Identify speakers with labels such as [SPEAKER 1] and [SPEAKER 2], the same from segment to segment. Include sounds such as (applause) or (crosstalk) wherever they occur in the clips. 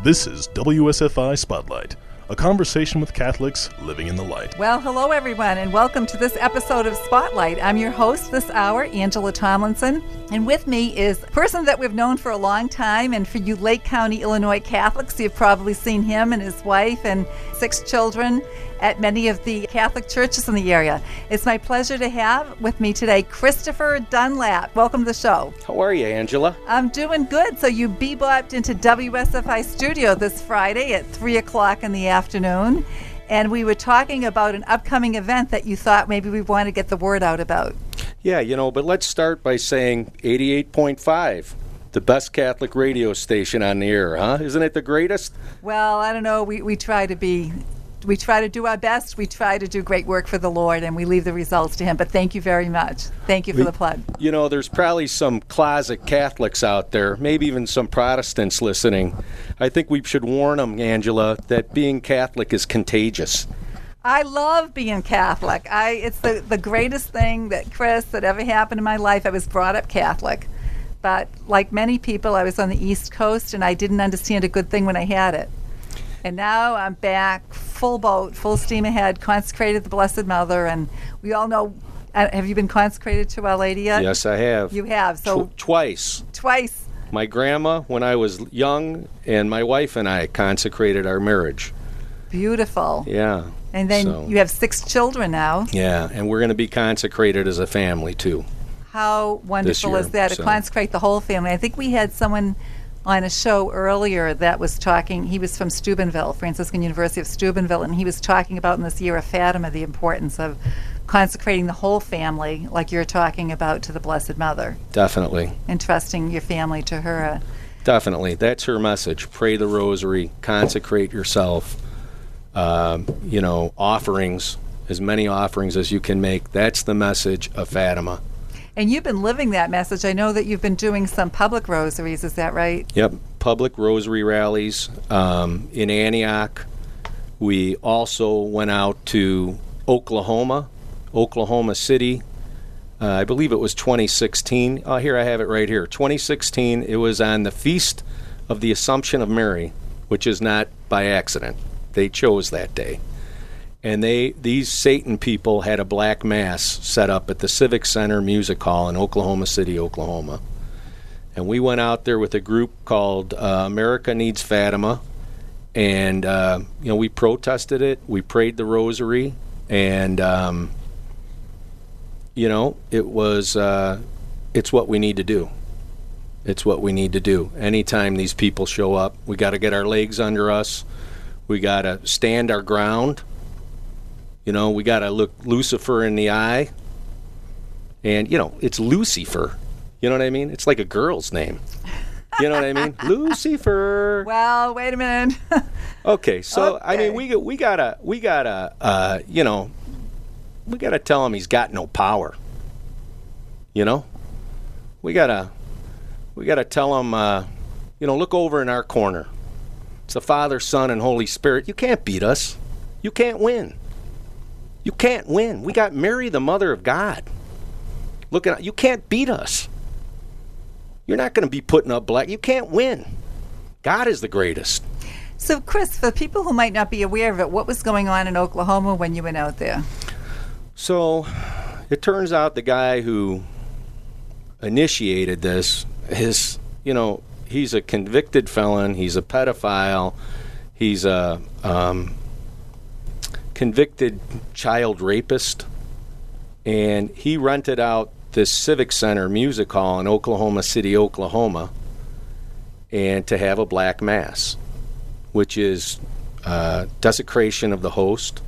[SPEAKER 1] This is WSFI Spotlight, a conversation with Catholics living in the light.
[SPEAKER 2] Well, hello everyone, and welcome to this episode of Spotlight. I'm your host this hour, Angela Tomlinson, and with me is a person that we've known for a long time. And for you Lake County, Illinois Catholics, you've probably seen him and his wife and six children at many of the Catholic churches in the area. It's my pleasure to have with me today Christopher Dunlap. Welcome to the show.
[SPEAKER 3] How are you, Angela?
[SPEAKER 2] I'm doing good. So you bebopped into WSFI studio this Friday at 3 o'clock in the afternoon. And we were talking about an upcoming event that you thought maybe we want to get the word out about.
[SPEAKER 3] Yeah, you know, but let's start by saying 88.5 the best Catholic radio station on the air, huh? Isn't it the greatest?
[SPEAKER 2] Well, I don't know. We, we try to be we try to do our best. We try to do great work for the Lord, and we leave the results to Him. But thank you very much. Thank you for the plug.
[SPEAKER 3] You know, there's probably some closet Catholics out there, maybe even some Protestants listening. I think we should warn them, Angela, that being Catholic is contagious.
[SPEAKER 2] I love being Catholic. I it's the, the greatest thing that Chris that ever happened in my life. I was brought up Catholic. But like many people, I was on the East Coast and I didn't understand a good thing when I had it. And now I'm back, full boat, full steam ahead, consecrated the Blessed Mother, and we all know. Uh, have you been consecrated to Our Lady yet?
[SPEAKER 3] Yes, I have.
[SPEAKER 2] You have. So
[SPEAKER 3] Tw- twice.
[SPEAKER 2] Twice.
[SPEAKER 3] My grandma, when I was young, and my wife and I consecrated our marriage.
[SPEAKER 2] Beautiful.
[SPEAKER 3] Yeah.
[SPEAKER 2] And then
[SPEAKER 3] so.
[SPEAKER 2] you have six children now.
[SPEAKER 3] Yeah, and we're going to be consecrated as a family too.
[SPEAKER 2] How wonderful
[SPEAKER 3] year,
[SPEAKER 2] is that to
[SPEAKER 3] so.
[SPEAKER 2] consecrate the whole family? I think we had someone on a show earlier that was talking. He was from Steubenville, Franciscan University of Steubenville, and he was talking about in this year of Fatima the importance of consecrating the whole family, like you're talking about, to the Blessed Mother.
[SPEAKER 3] Definitely.
[SPEAKER 2] Entrusting your family to her.
[SPEAKER 3] Definitely. That's her message. Pray the rosary, consecrate yourself. Um, you know, offerings, as many offerings as you can make. That's the message of Fatima.
[SPEAKER 2] And you've been living that message. I know that you've been doing some public rosaries, is that right?
[SPEAKER 3] Yep, public rosary rallies um, in Antioch. We also went out to Oklahoma, Oklahoma City. Uh, I believe it was 2016. Oh, here I have it right here. 2016. It was on the Feast of the Assumption of Mary, which is not by accident. They chose that day and they these Satan people had a black mass set up at the Civic Center Music Hall in Oklahoma City, Oklahoma. And we went out there with a group called uh, America Needs Fatima, and uh, you know we protested it. We prayed the Rosary, and um, you know it was uh, it's what we need to do. It's what we need to do. Anytime these people show up, we got to get our legs under us. We got to stand our ground you know, we got to look Lucifer in the eye. And, you know, it's Lucifer. You know what I mean? It's like a girl's name. You know what I mean? (laughs) Lucifer.
[SPEAKER 2] Well, wait a minute. (laughs)
[SPEAKER 3] okay, so
[SPEAKER 2] okay.
[SPEAKER 3] I mean, we we gotta we gotta uh, you know we gotta tell him he's got no power. You know, we gotta we gotta tell him uh, you know look over in our corner. It's the Father, Son, and Holy Spirit. You can't beat us. You can't win. You can't win. We got Mary, the Mother of God. Looking, at, you can't beat us. You're not going to be putting up black. You can't win. God is the greatest.
[SPEAKER 2] So, Chris, for people who might not be aware of it, what was going on in Oklahoma when you went out there?
[SPEAKER 3] So, it turns out the guy who initiated this is, you know, he's a convicted felon. He's a pedophile. He's a um, convicted child rapist, and he rented out this Civic Center music hall in Oklahoma City, Oklahoma, and to have a black mass, which is uh, desecration of the host.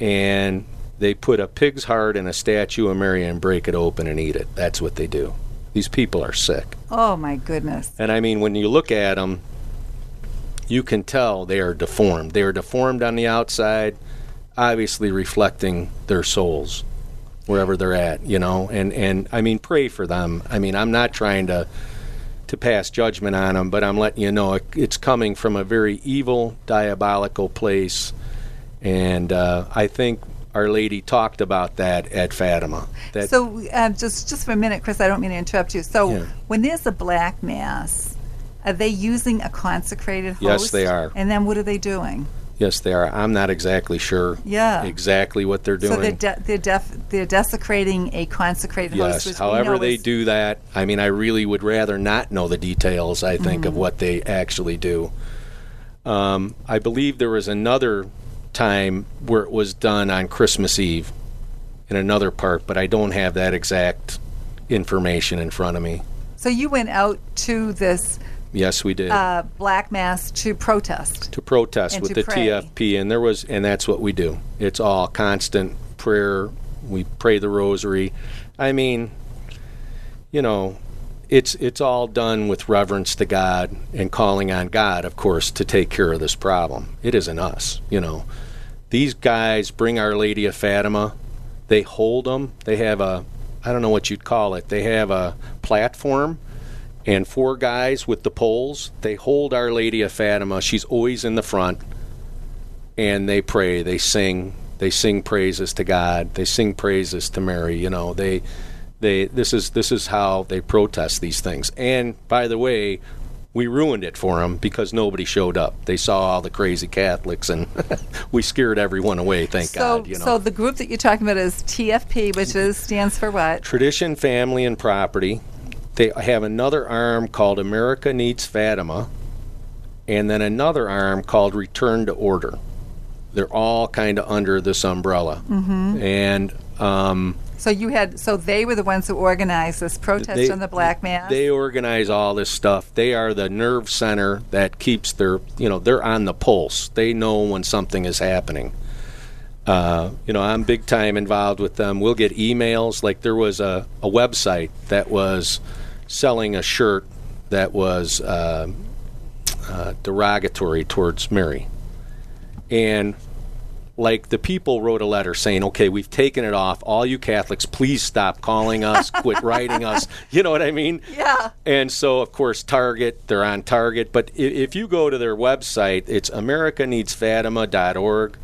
[SPEAKER 3] And they put a pig's heart in a statue of Mary and break it open and eat it. That's what they do. These people are sick.
[SPEAKER 2] Oh, my goodness.
[SPEAKER 3] And I mean, when you look at them, you can tell they are deformed. They are deformed on the outside, obviously reflecting their souls wherever they're at, you know. And and I mean, pray for them. I mean, I'm not trying to to pass judgment on them, but I'm letting you know it, it's coming from a very evil, diabolical place. And uh, I think Our Lady talked about that at Fatima. That
[SPEAKER 2] so uh, just just for a minute, Chris, I don't mean to interrupt you. So
[SPEAKER 3] Yeah.
[SPEAKER 2] when there's a black mass, Are they using a consecrated host?
[SPEAKER 3] Yes, they are.
[SPEAKER 2] And then what are they doing?
[SPEAKER 3] Yes, they are. I'm not exactly sure
[SPEAKER 2] Yeah.
[SPEAKER 3] exactly what they're doing.
[SPEAKER 2] So they're de- they're def- they're desecrating a consecrated host.
[SPEAKER 3] Yes. However they
[SPEAKER 2] is-
[SPEAKER 3] do that, I mean, I really would rather not know the details. I think
[SPEAKER 2] Mm-hmm.
[SPEAKER 3] of what they actually do. Um, I believe there was another time where it was done on Christmas Eve in another part, but I don't have that exact information in front of me.
[SPEAKER 2] So you went out to this
[SPEAKER 3] Yes, we did.
[SPEAKER 2] uh, black mass to protest.
[SPEAKER 3] to protest with
[SPEAKER 2] to
[SPEAKER 3] the
[SPEAKER 2] pray.
[SPEAKER 3] TFP, and there was, and that's what we do. It's all constant prayer. We pray the rosary. I mean, you know, it's it's all done with reverence to God and calling on God, of course, to take care of this problem. It isn't us, you know. These guys bring Our Lady of Fatima. They hold them. They have a, I don't know what you'd call it. They have a platform and four guys with the poles. They hold Our Lady of Fatima. She's always in the front, and they pray. They sing. They sing praises to God. They sing praises to Mary. You know, they, they. This is this is how they protest these things. And by the way. We ruined it for them because nobody showed up. They saw all the crazy Catholics, and (laughs) we scared everyone away. Thank
[SPEAKER 2] so,
[SPEAKER 3] God, you know.
[SPEAKER 2] so the group that you're talking about is TFP, which is stands for what?
[SPEAKER 3] Tradition, Family, and Property. They have another arm called America Needs Fatima, and then another arm called Return to Order. They're all kind of under this umbrella. Mm-hmm. And um,
[SPEAKER 2] So you had, so they were the ones who organized this protest
[SPEAKER 3] they,
[SPEAKER 2] on the Black Mass.
[SPEAKER 3] They organize all this stuff. They are the nerve center that keeps their, you know, they're on the pulse. They know when something is happening. Uh, you know, I'm big time involved with them. We'll get emails. Like there was a, a website that was selling a shirt that was uh, uh, derogatory towards Mary. And like the people wrote a letter saying, okay, we've taken it off. All you Catholics, please stop calling us, quit (laughs) writing us. You know what I mean?
[SPEAKER 2] yeah.
[SPEAKER 3] And so, of course, Target, they're on Target. But if you go to their website, it's americaneedsfatima.org,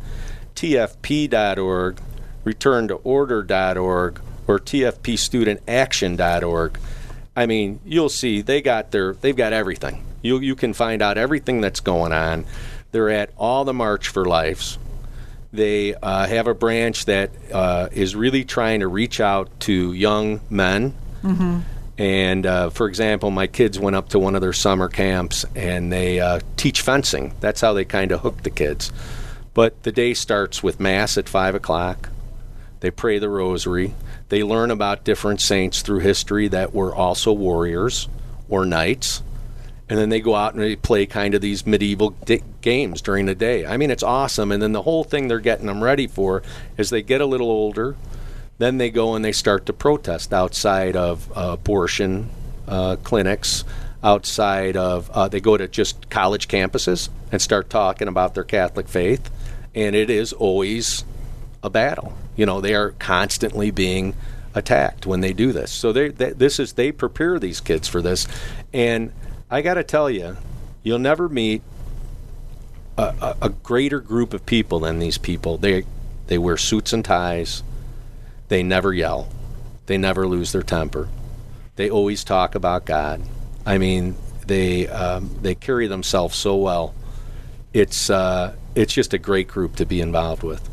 [SPEAKER 3] tfp.org, returntoorder.org, or tfpstudentaction.org. I mean, you'll see they got their they've got everything. You you can find out everything that's going on. They're at all the March for Lives. They uh, have a branch that uh, is really trying to reach out to young men. And uh, for example, my kids went up to one of their summer camps and they uh, teach fencing. That's how they kind of hook the kids. But the day starts with Mass at 5 o'clock. They pray the rosary. They learn about different saints through history that were also warriors or knights. And then they go out and they play kind of these medieval di- games during the day. I mean, it's awesome. And then the whole thing they're getting them ready for is they get a little older, then they go and they start to protest outside of uh, abortion uh, clinics, outside of, uh, they go to just college campuses and start talking about their Catholic faith. And it is always a battle. You know, they are constantly being attacked when they do this. So they, they this is they prepare these kids for this, and I got to tell you, you'll never meet a, a, a greater group of people than these people. They they wear suits and ties. They never yell. They never lose their temper. They always talk about God. I mean, they um, they carry themselves so well. It's uh, it's just a great group to be involved with.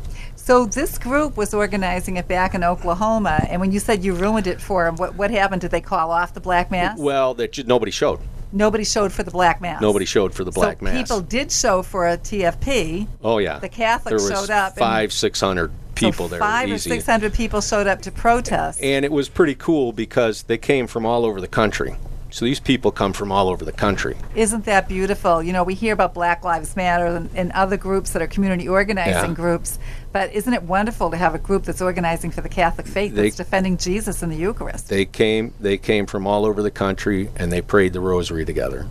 [SPEAKER 2] So this group was organizing it back in Oklahoma, and when you said you ruined it for them, what, what happened? Did they call off the Black Mass?
[SPEAKER 3] Well, that ju- nobody showed.
[SPEAKER 2] Nobody showed for the Black Mass.
[SPEAKER 3] Nobody showed for the Black
[SPEAKER 2] so
[SPEAKER 3] Mass.
[SPEAKER 2] people did show for a TFP.
[SPEAKER 3] oh yeah,
[SPEAKER 2] the Catholics showed up
[SPEAKER 3] Five, six hundred people
[SPEAKER 2] so
[SPEAKER 3] there.
[SPEAKER 2] Five or six hundred people showed up to protest.
[SPEAKER 3] and it was pretty cool because they came from all over the country. So these people come from all over the country.
[SPEAKER 2] Isn't that beautiful? You know, we hear about Black Lives Matter and, and other groups that are community organizing
[SPEAKER 3] Yeah.
[SPEAKER 2] groups, but isn't it wonderful to have a group that's organizing for the Catholic faith,
[SPEAKER 3] They-
[SPEAKER 2] that's defending Jesus in the Eucharist?
[SPEAKER 3] They came they came from all over the country and they prayed the rosary together.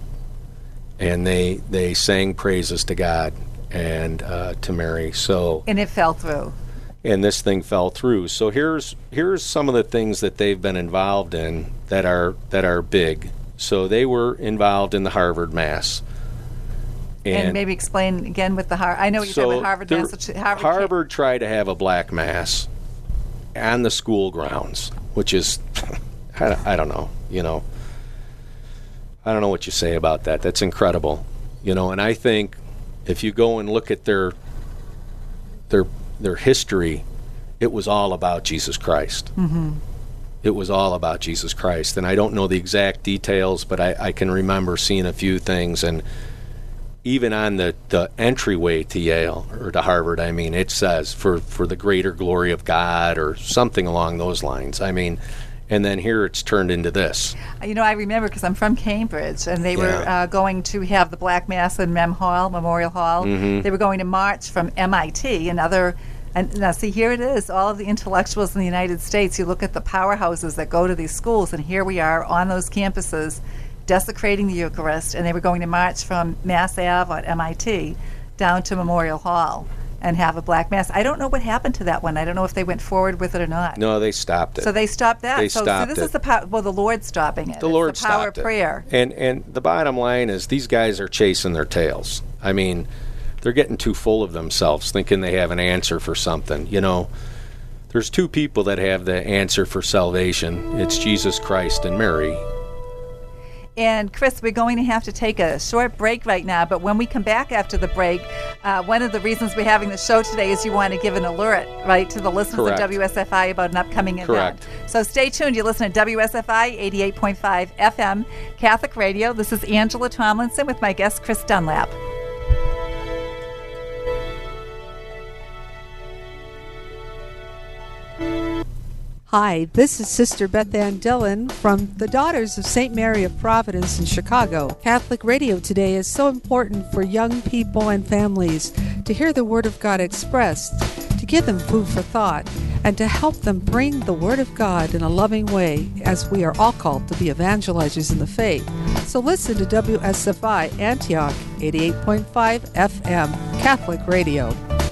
[SPEAKER 3] And they they sang praises to God and uh, to Mary. So
[SPEAKER 2] and it fell through.
[SPEAKER 3] And this thing fell through. So here's here's some of the things that they've been involved in that are that are big. So they were involved in the Harvard Mass.
[SPEAKER 2] And, maybe explain again with the Harvard. I know what you're talking about Harvard,
[SPEAKER 3] there-
[SPEAKER 2] Massachusetts. Harvard,
[SPEAKER 3] Harvard tried to have a black mass on the school grounds, which is (laughs) I, I don't know, you know. I don't know what you say about that. That's incredible, you know. And I think if you go and look at their their their history, it was all about Jesus Christ. Mm-hmm. It was all about Jesus Christ, and I don't know the exact details, but I, I can remember seeing a few things and even on the, the entryway to Yale or to Harvard, I mean, it says for, for the greater glory of God or something along those lines. I mean, and then here it's turned into this.
[SPEAKER 2] You know, I remember because I'm from Cambridge, and they were uh, going to have the Black Mass in Mem Hall, Memorial Hall.
[SPEAKER 3] Mm-hmm.
[SPEAKER 2] They were going to march from MIT and other. And now, see, here it is. All of the intellectuals in the United States. You look at the powerhouses that go to these schools, and here we are on those campuses, desecrating the Eucharist. And they were going to march from Mass Ave at MIT down to Memorial Hall and have a Black Mass. I don't know what happened to that one. I don't know if they went forward with it or not.
[SPEAKER 3] No, they stopped it.
[SPEAKER 2] So they stopped that.
[SPEAKER 3] They
[SPEAKER 2] so,
[SPEAKER 3] stopped
[SPEAKER 2] so this
[SPEAKER 3] it.
[SPEAKER 2] is the power. Well, the Lord's stopping it.
[SPEAKER 3] the
[SPEAKER 2] It's
[SPEAKER 3] Lord
[SPEAKER 2] the power
[SPEAKER 3] stopped
[SPEAKER 2] of
[SPEAKER 3] it.
[SPEAKER 2] prayer.
[SPEAKER 3] And and the bottom line is these guys are chasing their tails. I mean, they're getting too full of themselves, thinking they have an answer for something. You know, there's two people that have the answer for salvation. It's Jesus Christ and Mary.
[SPEAKER 2] And Chris, we're going to have to take a short break right now. But when we come back after the break, uh, one of the reasons we're having the show today is you want to give an alert, right, to the listeners
[SPEAKER 3] Correct.
[SPEAKER 2] of WSFI about an upcoming event.
[SPEAKER 3] Correct.
[SPEAKER 2] So stay tuned. You listen to WSFI 88.5 FM Catholic Radio. This is Angela Tomlinson with my guest Chris Dunlap.
[SPEAKER 4] Hi, this is Sister Beth Ann Dillon from the Daughters of St. Mary of Providence in Chicago. Catholic radio today is so important for young people and families to hear the Word of God expressed, to give them food for thought, and to help them bring the Word of God in a loving way as we are all called to be evangelizers in the faith. So listen to WSFI Antioch 88.5 FM Catholic Radio.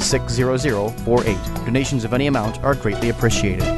[SPEAKER 5] 60048. Donations of any amount are greatly appreciated.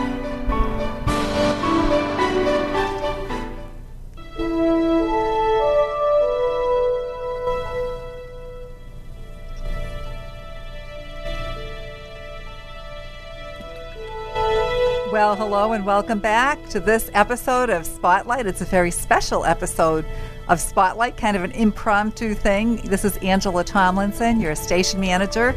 [SPEAKER 2] Well, hello and welcome back to this episode of Spotlight. It's a very special episode of Spotlight, kind of an impromptu thing. This is Angela Tomlinson, your station manager.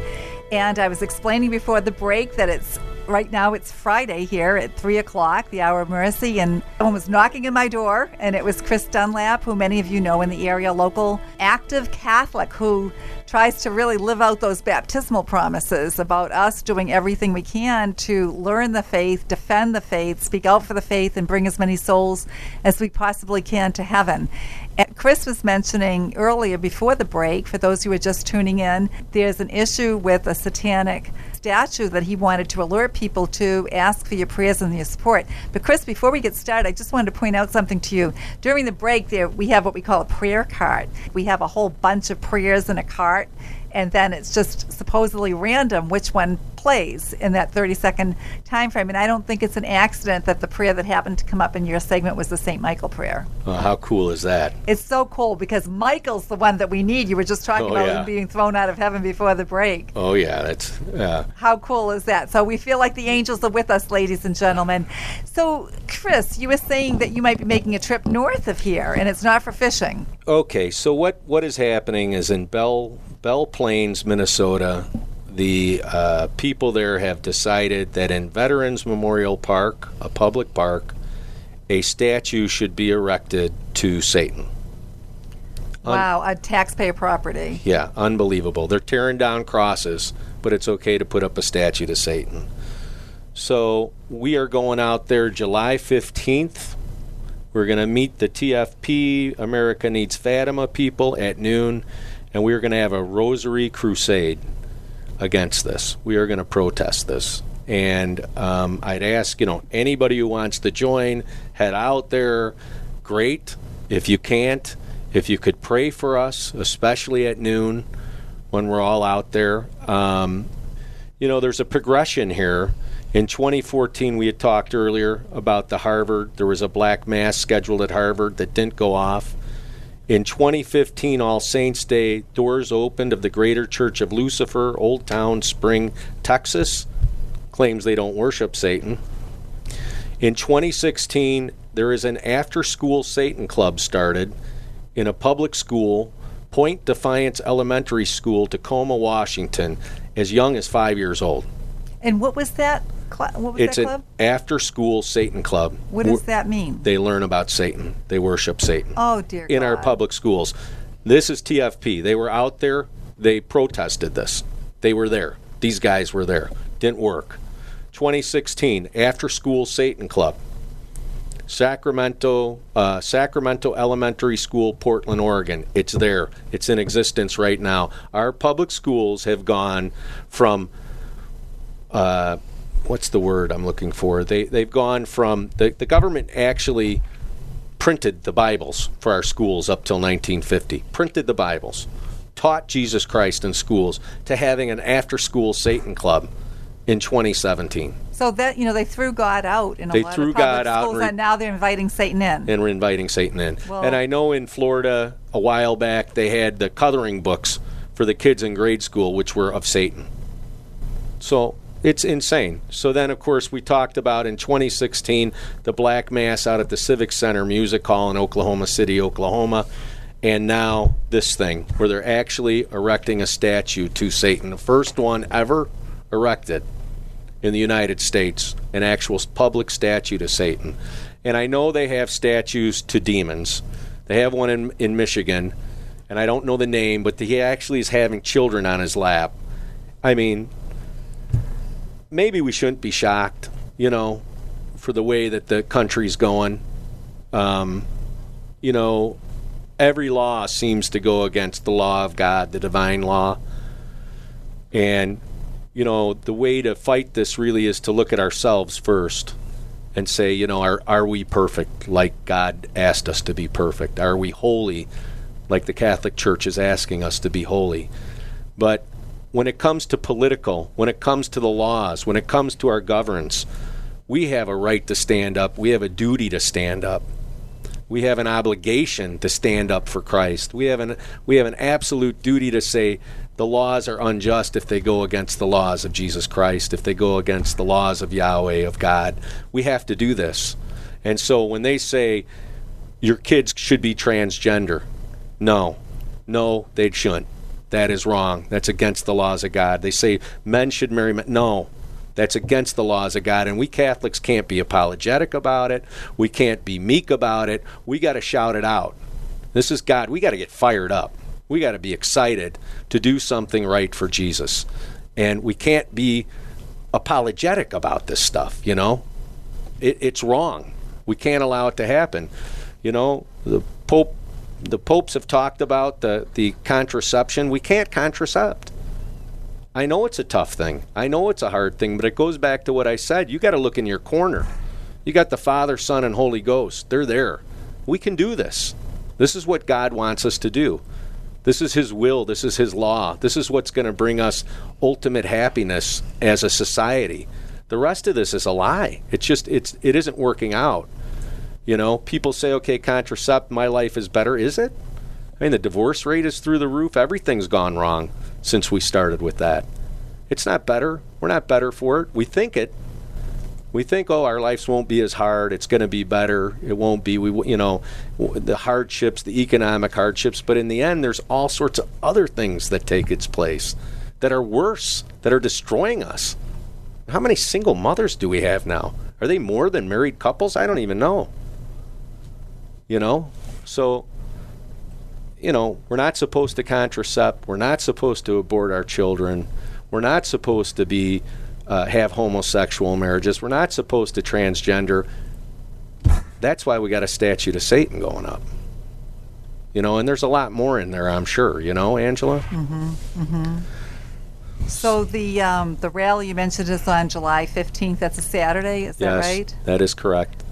[SPEAKER 2] And I was explaining before the break that it's right now it's Friday here at three o'clock, the hour of mercy, and someone was knocking at my door, and it was Chris Dunlap, who many of you know in the area, local active Catholic who tries to really live out those baptismal promises about us doing everything we can to learn the faith, defend the faith, speak out for the faith, and bring as many souls as we possibly can to heaven. And Chris was mentioning earlier before the break, for those who are just tuning in, there's an issue with a satanic statue that he wanted to alert people to ask for your prayers and your support. But Chris, before we get started, I just wanted to point out something to you. During the break there we have what we call a prayer cart. We have a whole bunch of prayers in a cart and then it's just supposedly random which one plays in that 30 second time frame. And I don't think it's an accident that the prayer that happened to come up in your segment was the St. Michael prayer.
[SPEAKER 3] Uh, how cool is that?
[SPEAKER 2] It's so cool because Michael's the one that we need. You were just talking
[SPEAKER 3] Oh,
[SPEAKER 2] about
[SPEAKER 3] yeah.
[SPEAKER 2] him being thrown out of heaven before the break.
[SPEAKER 3] Oh yeah, that's uh,
[SPEAKER 2] How cool is that? So we feel like the angels are with us, ladies and gentlemen. So, Chris, you were saying that you might be making a trip north of here, and it's not for fishing.
[SPEAKER 3] Okay, so what, what is happening is in Belle Belle Plains, Minnesota, the uh, people there have decided that in Veterans Memorial Park, a public park, a statue should be erected to Satan. Un-
[SPEAKER 2] wow, a taxpayer property.
[SPEAKER 3] Yeah, unbelievable. They're tearing down crosses, but it's okay to put up a statue to Satan. So we are going out there July 15th. We're going to meet the TFP, America Needs Fatima people at noon, and we're going to have a rosary crusade against this. We are going to protest this. And um, I'd ask, you know, anybody who wants to join, head out there. Great. If you can't, if you could pray for us, especially at noon when we're all out there. Um, you know, there's a progression here. In 2014, we had talked earlier about the Harvard. There was a black mass scheduled at Harvard that didn't go off. In 2015, All Saints Day, doors opened of the Greater Church of Lucifer, Old Town Spring, Texas. Claims they don't worship Satan. In 2016, there is an after school Satan club started in a public school, Point Defiance Elementary School, Tacoma, Washington, as young as five years old.
[SPEAKER 2] And what was that? Cl- what was
[SPEAKER 3] It's
[SPEAKER 2] that
[SPEAKER 3] an after school Satan club.
[SPEAKER 2] What does that mean?
[SPEAKER 3] They learn about Satan, they worship Satan
[SPEAKER 2] oh dear.
[SPEAKER 3] in our public schools. This is TFP. They were out there, they protested this. They were there. These guys were there. Didn't work. 2016, After School Satan Club. Sacramento, uh, Sacramento Elementary School, Portland, Oregon. It's there. It's in existence right now. Our public schools have gone from, uh, what's the word I'm looking for? They they've gone from the the government actually printed the Bibles for our schools up till 1950. Printed the Bibles, taught Jesus Christ in schools, to having an after-school Satan club in 2017.
[SPEAKER 2] So that you know, they threw God out in a
[SPEAKER 3] They
[SPEAKER 2] lot
[SPEAKER 3] threw
[SPEAKER 2] of
[SPEAKER 3] God out and re-
[SPEAKER 2] and now they're inviting Satan in.
[SPEAKER 3] and we're inviting Satan in.
[SPEAKER 2] Well-
[SPEAKER 3] and I know in Florida a while back they had the coloring books for the kids in grade school, which were of Satan. So it's insane. So then, of course, we talked about in 2016 the Black Mass out at the Civic Center Music Hall in Oklahoma City, Oklahoma. And now this thing where they're actually erecting a statue to Satan, the first one ever erected in the United States, an actual public statue to Satan. And I know they have statues to demons. They have one in, in Michigan, and I don't know the name, but he actually is having children on his lap. I mean, maybe we shouldn't be shocked, you know, for the way that the country's going. Um, you know, every law seems to go against the law of God, the divine law. And, you know, the way to fight this really is to look at ourselves first and say, you know, are, are we perfect like God asked us to be perfect? Are we holy like the Catholic Church is asking us to be holy? But when it comes to political, when it comes to the laws, when it comes to our governance, we have a right to stand up. We have a duty to stand up. We have an obligation to stand up for Christ. We have an we have an absolute duty to say the laws are unjust if they go against the laws of Jesus Christ, if they go against the laws of Yahweh of God. We have to do this. And so when they say your kids should be transgender, no. No, they shouldn't. That is wrong. That's against the laws of God. They say men should marry men. No, that's against the laws of God. And we Catholics can't be apologetic about it. We can't be meek about it. We got to shout it out. This is God. We got to get fired up. We got to be excited to do something right for Jesus. And we can't be apologetic about this stuff, you know? It, it's wrong. We can't allow it to happen. You know, the Pope the popes have talked about the, the contraception. We can't contracept. I know it's a tough thing. I know it's a hard thing, but it goes back to what I said. You got to look in your corner. You got the Father, Son, and Holy Ghost. They're there. We can do this. This is what God wants us to do. This is His will. This is His law. This is what's going to bring us ultimate happiness as a society. The rest of this is a lie. It's just it's it isn't working out. You know, people say, okay, contracept, my life is better. Is it? I mean, the divorce rate is through the roof. Everything's gone wrong since we started with that. It's not better. We're not better for it. We think it. We think, oh, our lives won't be as hard. It's going to be better. It won't be. We, you know, the hardships, the economic hardships. But in the end, there's all sorts of other things that take its place that are worse, that are destroying us. How many single mothers do we have now? Are they more than married couples? I don't even know. You know, so you know, we're not supposed to contracept. We're not supposed to abort our children. We're not supposed to be uh, have homosexual marriages. We're not supposed to transgender. That's why we got a statue of Satan going up. You know, and there's a lot more in there, I'm sure. You know, Angela.
[SPEAKER 2] Mm-hmm. Mm-hmm. So the um, the rally you mentioned is on July 15th. That's a Saturday. Is that
[SPEAKER 3] yes,
[SPEAKER 2] right?
[SPEAKER 3] that is correct.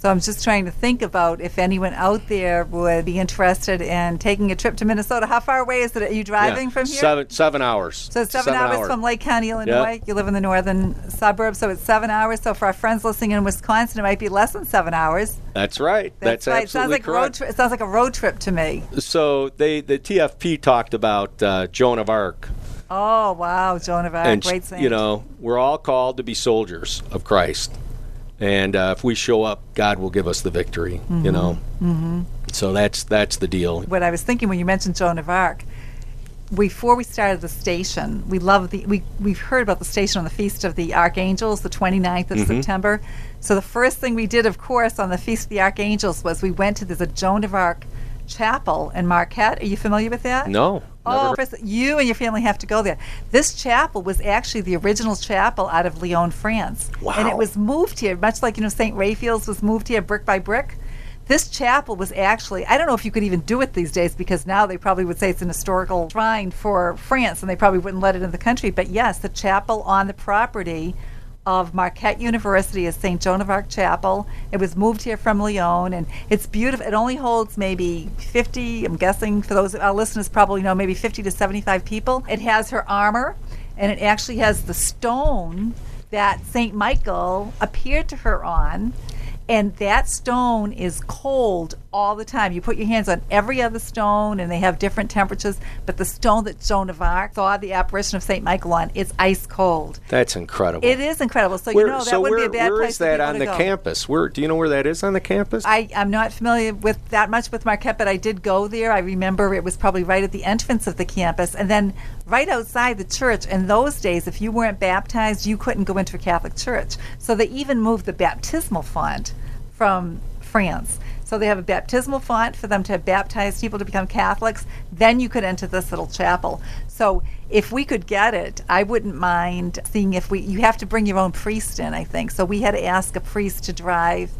[SPEAKER 2] So I'm just trying to think about if anyone out there would be interested in taking a trip to Minnesota. How far away is it? Are you driving
[SPEAKER 3] Yeah,
[SPEAKER 2] from here?
[SPEAKER 3] Seven seven hours.
[SPEAKER 2] So it's seven, hours, from Lake County, Illinois. You live in the northern suburbs, so it's seven hours. So for our friends listening in Wisconsin, it might be less than seven hours.
[SPEAKER 3] That's right. That's,
[SPEAKER 2] right. It sounds
[SPEAKER 3] absolutely
[SPEAKER 2] like a road.
[SPEAKER 3] correct.
[SPEAKER 2] Tri- it sounds like a road trip to me.
[SPEAKER 3] So they the TFP talked about uh, Joan of Arc,
[SPEAKER 2] Oh wow, Joan of Arc,
[SPEAKER 3] and
[SPEAKER 2] great saint.
[SPEAKER 3] you know we're all called to be soldiers of Christ, and uh, if we show up, God will give us the victory. You know, mm-hmm. so that's that's the deal.
[SPEAKER 2] what I was thinking when you mentioned Joan of Arc. Before we started the station, we love the we we've heard about the station on the Feast of the Archangels, the 29th of
[SPEAKER 3] Mm-hmm.
[SPEAKER 2] September. So the first thing we did, of course, on the Feast of the Archangels was we went to there's a Joan of Arc chapel in Marquette. Are you familiar with that?
[SPEAKER 3] No,
[SPEAKER 2] Oh, you and your family have to go there. This chapel was actually the original chapel out of Lyon, France. And it was moved here, much like, you know, St. Raphael's was moved here brick by brick. This chapel was actually, I don't know if you could even do it these days because now they probably would say it's an historical shrine for France and they probably wouldn't let it in the country. But yes, the chapel on the property of Marquette University is St. Joan of Arc Chapel. It was moved here from Lyon, and it's beautiful. It only holds maybe 50, I'm guessing for those of our listeners probably know, maybe 50 to 75 people. It has her armor, and it actually has the stone that St. Michael appeared to her on. And that stone is cold all the time. You put your hands on every other stone, and they have different temperatures. But the stone that Joan of Arc saw the apparition of Saint Michael on, it's ice cold.
[SPEAKER 3] that's incredible.
[SPEAKER 2] It is incredible. So
[SPEAKER 3] Where,
[SPEAKER 2] you know that
[SPEAKER 3] so
[SPEAKER 2] wouldn't
[SPEAKER 3] where,
[SPEAKER 2] be a bad
[SPEAKER 3] where
[SPEAKER 2] place
[SPEAKER 3] is
[SPEAKER 2] for
[SPEAKER 3] that on the
[SPEAKER 2] go.
[SPEAKER 3] campus? Where do you know where that is on the campus?
[SPEAKER 2] I'm not familiar with that much with Marquette, but I did go there. I remember it was probably right at the entrance of the campus, and then right outside the church. In those days, if you weren't baptized, you couldn't go into a Catholic church. So they even moved the baptismal font from France. So they have a baptismal font for them to baptize people to become Catholics. Then you could enter this little chapel. So if we could get it, I wouldn't mind seeing if we. You have to bring your own priest in, I think. So we had to ask a priest to drive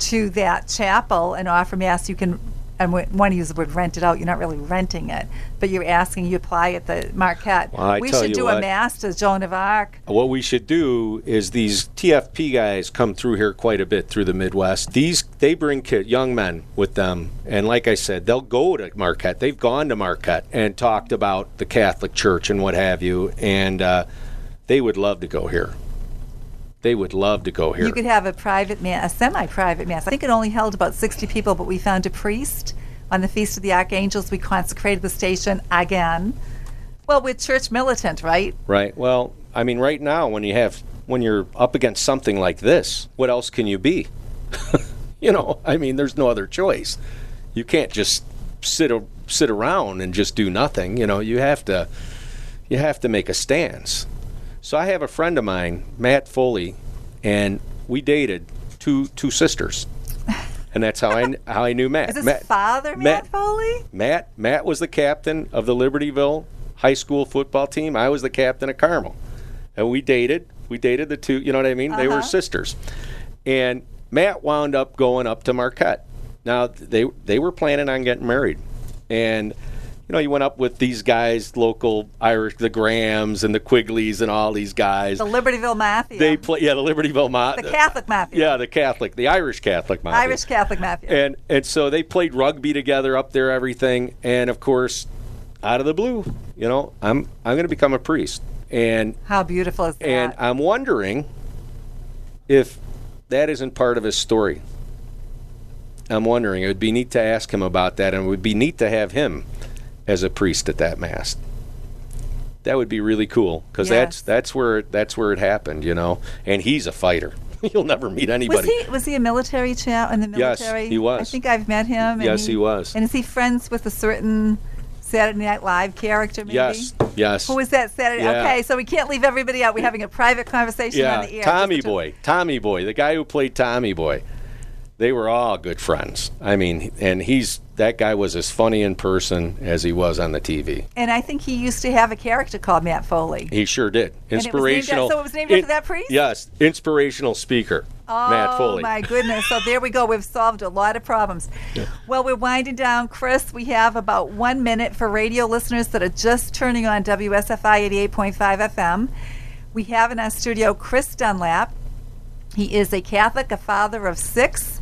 [SPEAKER 2] to that chapel and offer mass. You can. And want to use the word rent it out. You're not really renting it, but you're asking. You apply at the Marquette.
[SPEAKER 3] Well, I
[SPEAKER 2] we
[SPEAKER 3] tell
[SPEAKER 2] should
[SPEAKER 3] you
[SPEAKER 2] do a
[SPEAKER 3] what.
[SPEAKER 2] mass to Joan of Arc.
[SPEAKER 3] What we should do is these TFP guys come through here quite a bit through the Midwest. These they bring kid, young men with them, and like I said, they'll go to Marquette. They've gone to Marquette and talked about the Catholic Church and what have you, and uh, they would love to go here. They would love to go here.
[SPEAKER 2] You could have a private mass, a semi-private mass. I think it only held about 60 people, but we found a priest on the Feast of the Archangels. We consecrated the station again. Well, we're church militant, right?
[SPEAKER 3] Right. Well, I mean, right now, when you have when you're up against something like this, what else can you be? (laughs) you know, I mean, there's no other choice. You can't just sit a, sit around and just do nothing. You know, you have to you have to make a stance. So I have a friend of mine, Matt Foley, and we dated two two sisters, and that's how I how I knew Matt.
[SPEAKER 2] Is this
[SPEAKER 3] Matt,
[SPEAKER 2] Father Matt, Foley?
[SPEAKER 3] Matt Matt was the captain of the Libertyville high school football team. I was the captain of Carmel. And we dated. We dated the two, you know what I mean? They were
[SPEAKER 2] Uh-huh.
[SPEAKER 3] sisters. And Matt wound up going up to Marquette. Now they they were planning on getting married. And you know, he went up with these guys, local Irish, the Grahams and the Quigleys and all these guys.
[SPEAKER 2] The Libertyville Mafia.
[SPEAKER 3] They play, yeah, the Libertyville Mafia.
[SPEAKER 2] the Catholic Mafia.
[SPEAKER 3] Yeah, the Catholic, the Irish Catholic Mafia.
[SPEAKER 2] Irish Catholic Mafia.
[SPEAKER 3] And and so they played rugby together up there, everything. And of course, out of the blue, you know, I'm I'm going to become a priest, and
[SPEAKER 2] How beautiful is that?
[SPEAKER 3] and I'm wondering if that isn't part of his story. I'm wondering. It would be neat to ask him about that, and it would be neat to have him as a priest at that mass. That would be really cool because that's
[SPEAKER 2] Yes.
[SPEAKER 3] that's where that's where it happened, you know. And he's a fighter. (laughs) You'll never meet
[SPEAKER 2] was
[SPEAKER 3] anybody.
[SPEAKER 2] he was he a military chap in the military?
[SPEAKER 3] Yes, he was.
[SPEAKER 2] I think I've met him. and
[SPEAKER 3] Yes, he was.
[SPEAKER 2] And is he friends with a certain Saturday Night Live character? Maybe.
[SPEAKER 3] Yes, yes.
[SPEAKER 2] Who is that Saturday?
[SPEAKER 3] Yeah.
[SPEAKER 2] Okay, so we can't leave everybody out. We're having a private conversation
[SPEAKER 3] yeah,
[SPEAKER 2] on the air.
[SPEAKER 3] Tommy Boy, Tommy Boy, the guy who played Tommy Boy. They were all good friends. I mean, and he's that guy was as funny in person as he was on the TV.
[SPEAKER 2] And I think he used to have a character called Matt Foley.
[SPEAKER 3] He sure did.
[SPEAKER 2] And it was named
[SPEAKER 3] Inspirational.
[SPEAKER 2] so it was named after that priest?
[SPEAKER 3] Yes, inspirational speaker, Matt oh, Foley.
[SPEAKER 2] Oh my goodness! So there we go. We've solved a lot of problems. Well, we're winding down, Chris. We have about one minute for radio listeners that are just turning on WSFI eighty-eight point five FM. We have in our studio Chris Dunlap. He is a Catholic, a father of six,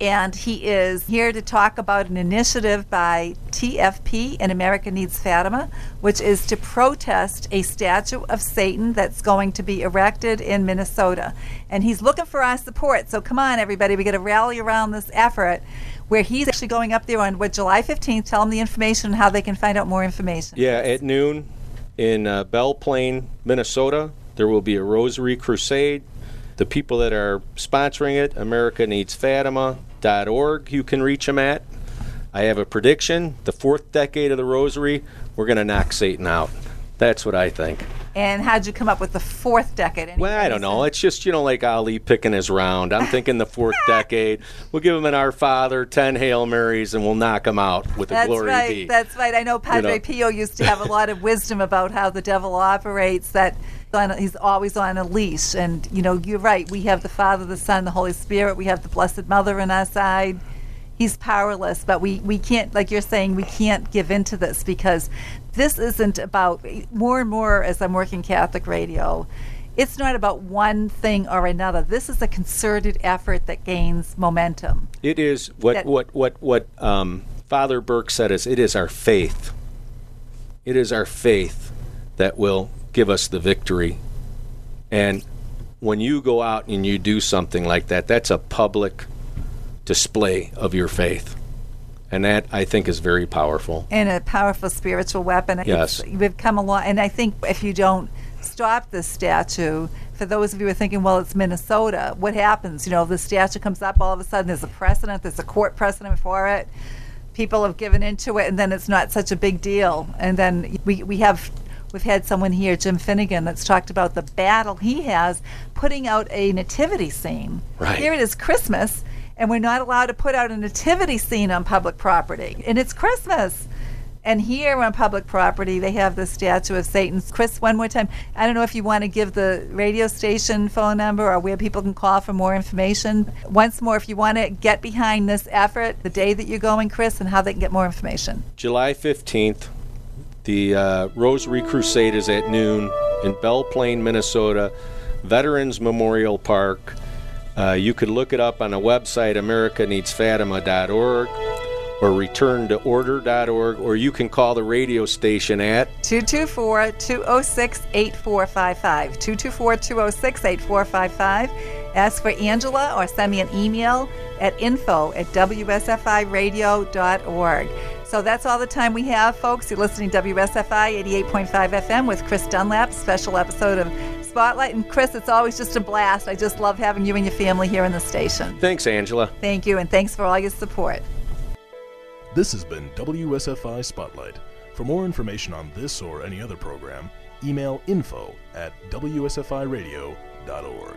[SPEAKER 2] and he is here to talk about an initiative by TFP and America Needs Fatima, which is to protest a statue of Satan that's going to be erected in Minnesota. And he's looking for our support. So come on, everybody, we got to rally around this effort. Where he's actually going up there on what July 15th. Tell them the information and how they can find out more information.
[SPEAKER 3] Yeah, at noon in uh, Belle Plaine, Minnesota, there will be a Rosary Crusade. The people that are sponsoring it, America Needs Fatima.org, you can reach them at. I have a prediction the fourth decade of the Rosary, we're going to knock Satan out. That's what I think.
[SPEAKER 2] And how'd you come up with the fourth decade? Any
[SPEAKER 3] Well, I don't know. It's just, you know, like Ali picking his round. I'm thinking the fourth (laughs) decade. We'll give him an Our Father, 10 Hail Marys, and we'll knock him out with a glory
[SPEAKER 2] right. That's right. I know Padre
[SPEAKER 3] know.
[SPEAKER 2] Pio used to have a lot of wisdom about how the devil operates. That on, he's always on a leash, and you know you're right. We have the Father, the Son, the Holy Spirit. We have the Blessed Mother on our side. He's powerless, but we, we can't, like you're saying, we can't give in to this because this isn't about more and more as I'm working Catholic radio. It's not about one thing or another. This is a concerted effort that gains momentum.
[SPEAKER 3] It is what
[SPEAKER 2] That-
[SPEAKER 3] what what what um, Father Burke said is it is our faith. It is our faith that will give us the victory. And when you go out and you do something like that, that's a public display of your faith. And that I think is very powerful.
[SPEAKER 2] and a powerful spiritual weapon.
[SPEAKER 3] Yes.
[SPEAKER 2] It's, we've come along, and I think if you don't stop this statue, for those of you who are thinking, well, it's Minnesota, what happens? You know, the statue comes up, all of a sudden there's a precedent, there's a court precedent for it. People have given into it, and then it's not such a big deal. And then we, we have. We've had someone here, Jim Finnegan, that's talked about the battle he has putting out a nativity scene.
[SPEAKER 3] Right.
[SPEAKER 2] Here it is Christmas, and we're not allowed to put out a nativity scene on public property. And it's Christmas. And here on public property, they have the statue of Satan. Chris, one more time. I don't know if you want to give the radio station phone number or where people can call for more information. Once more, if you want to get behind this effort, the day that you're going, Chris, and how they can get more information.
[SPEAKER 3] July 15th, the uh, Rosary Crusade is at noon in Belle Plaine, Minnesota, Veterans Memorial Park. Uh, you could look it up on the website americaneedsfatima.org or returntoorder.org, or you can call the radio station at
[SPEAKER 2] 224 206 8455. 224 206 8455. Ask for Angela or send me an email at info at WSFIradio.org. So that's all the time we have, folks. You're listening to WSFI 88.5 FM with Chris Dunlap, special episode of Spotlight. And Chris, it's always just a blast. I just love having you and your family here in the station.
[SPEAKER 3] Thanks, Angela.
[SPEAKER 2] Thank you, and thanks for all your support.
[SPEAKER 1] This has been WSFI Spotlight. For more information on this or any other program, email info at WSFIradio.org.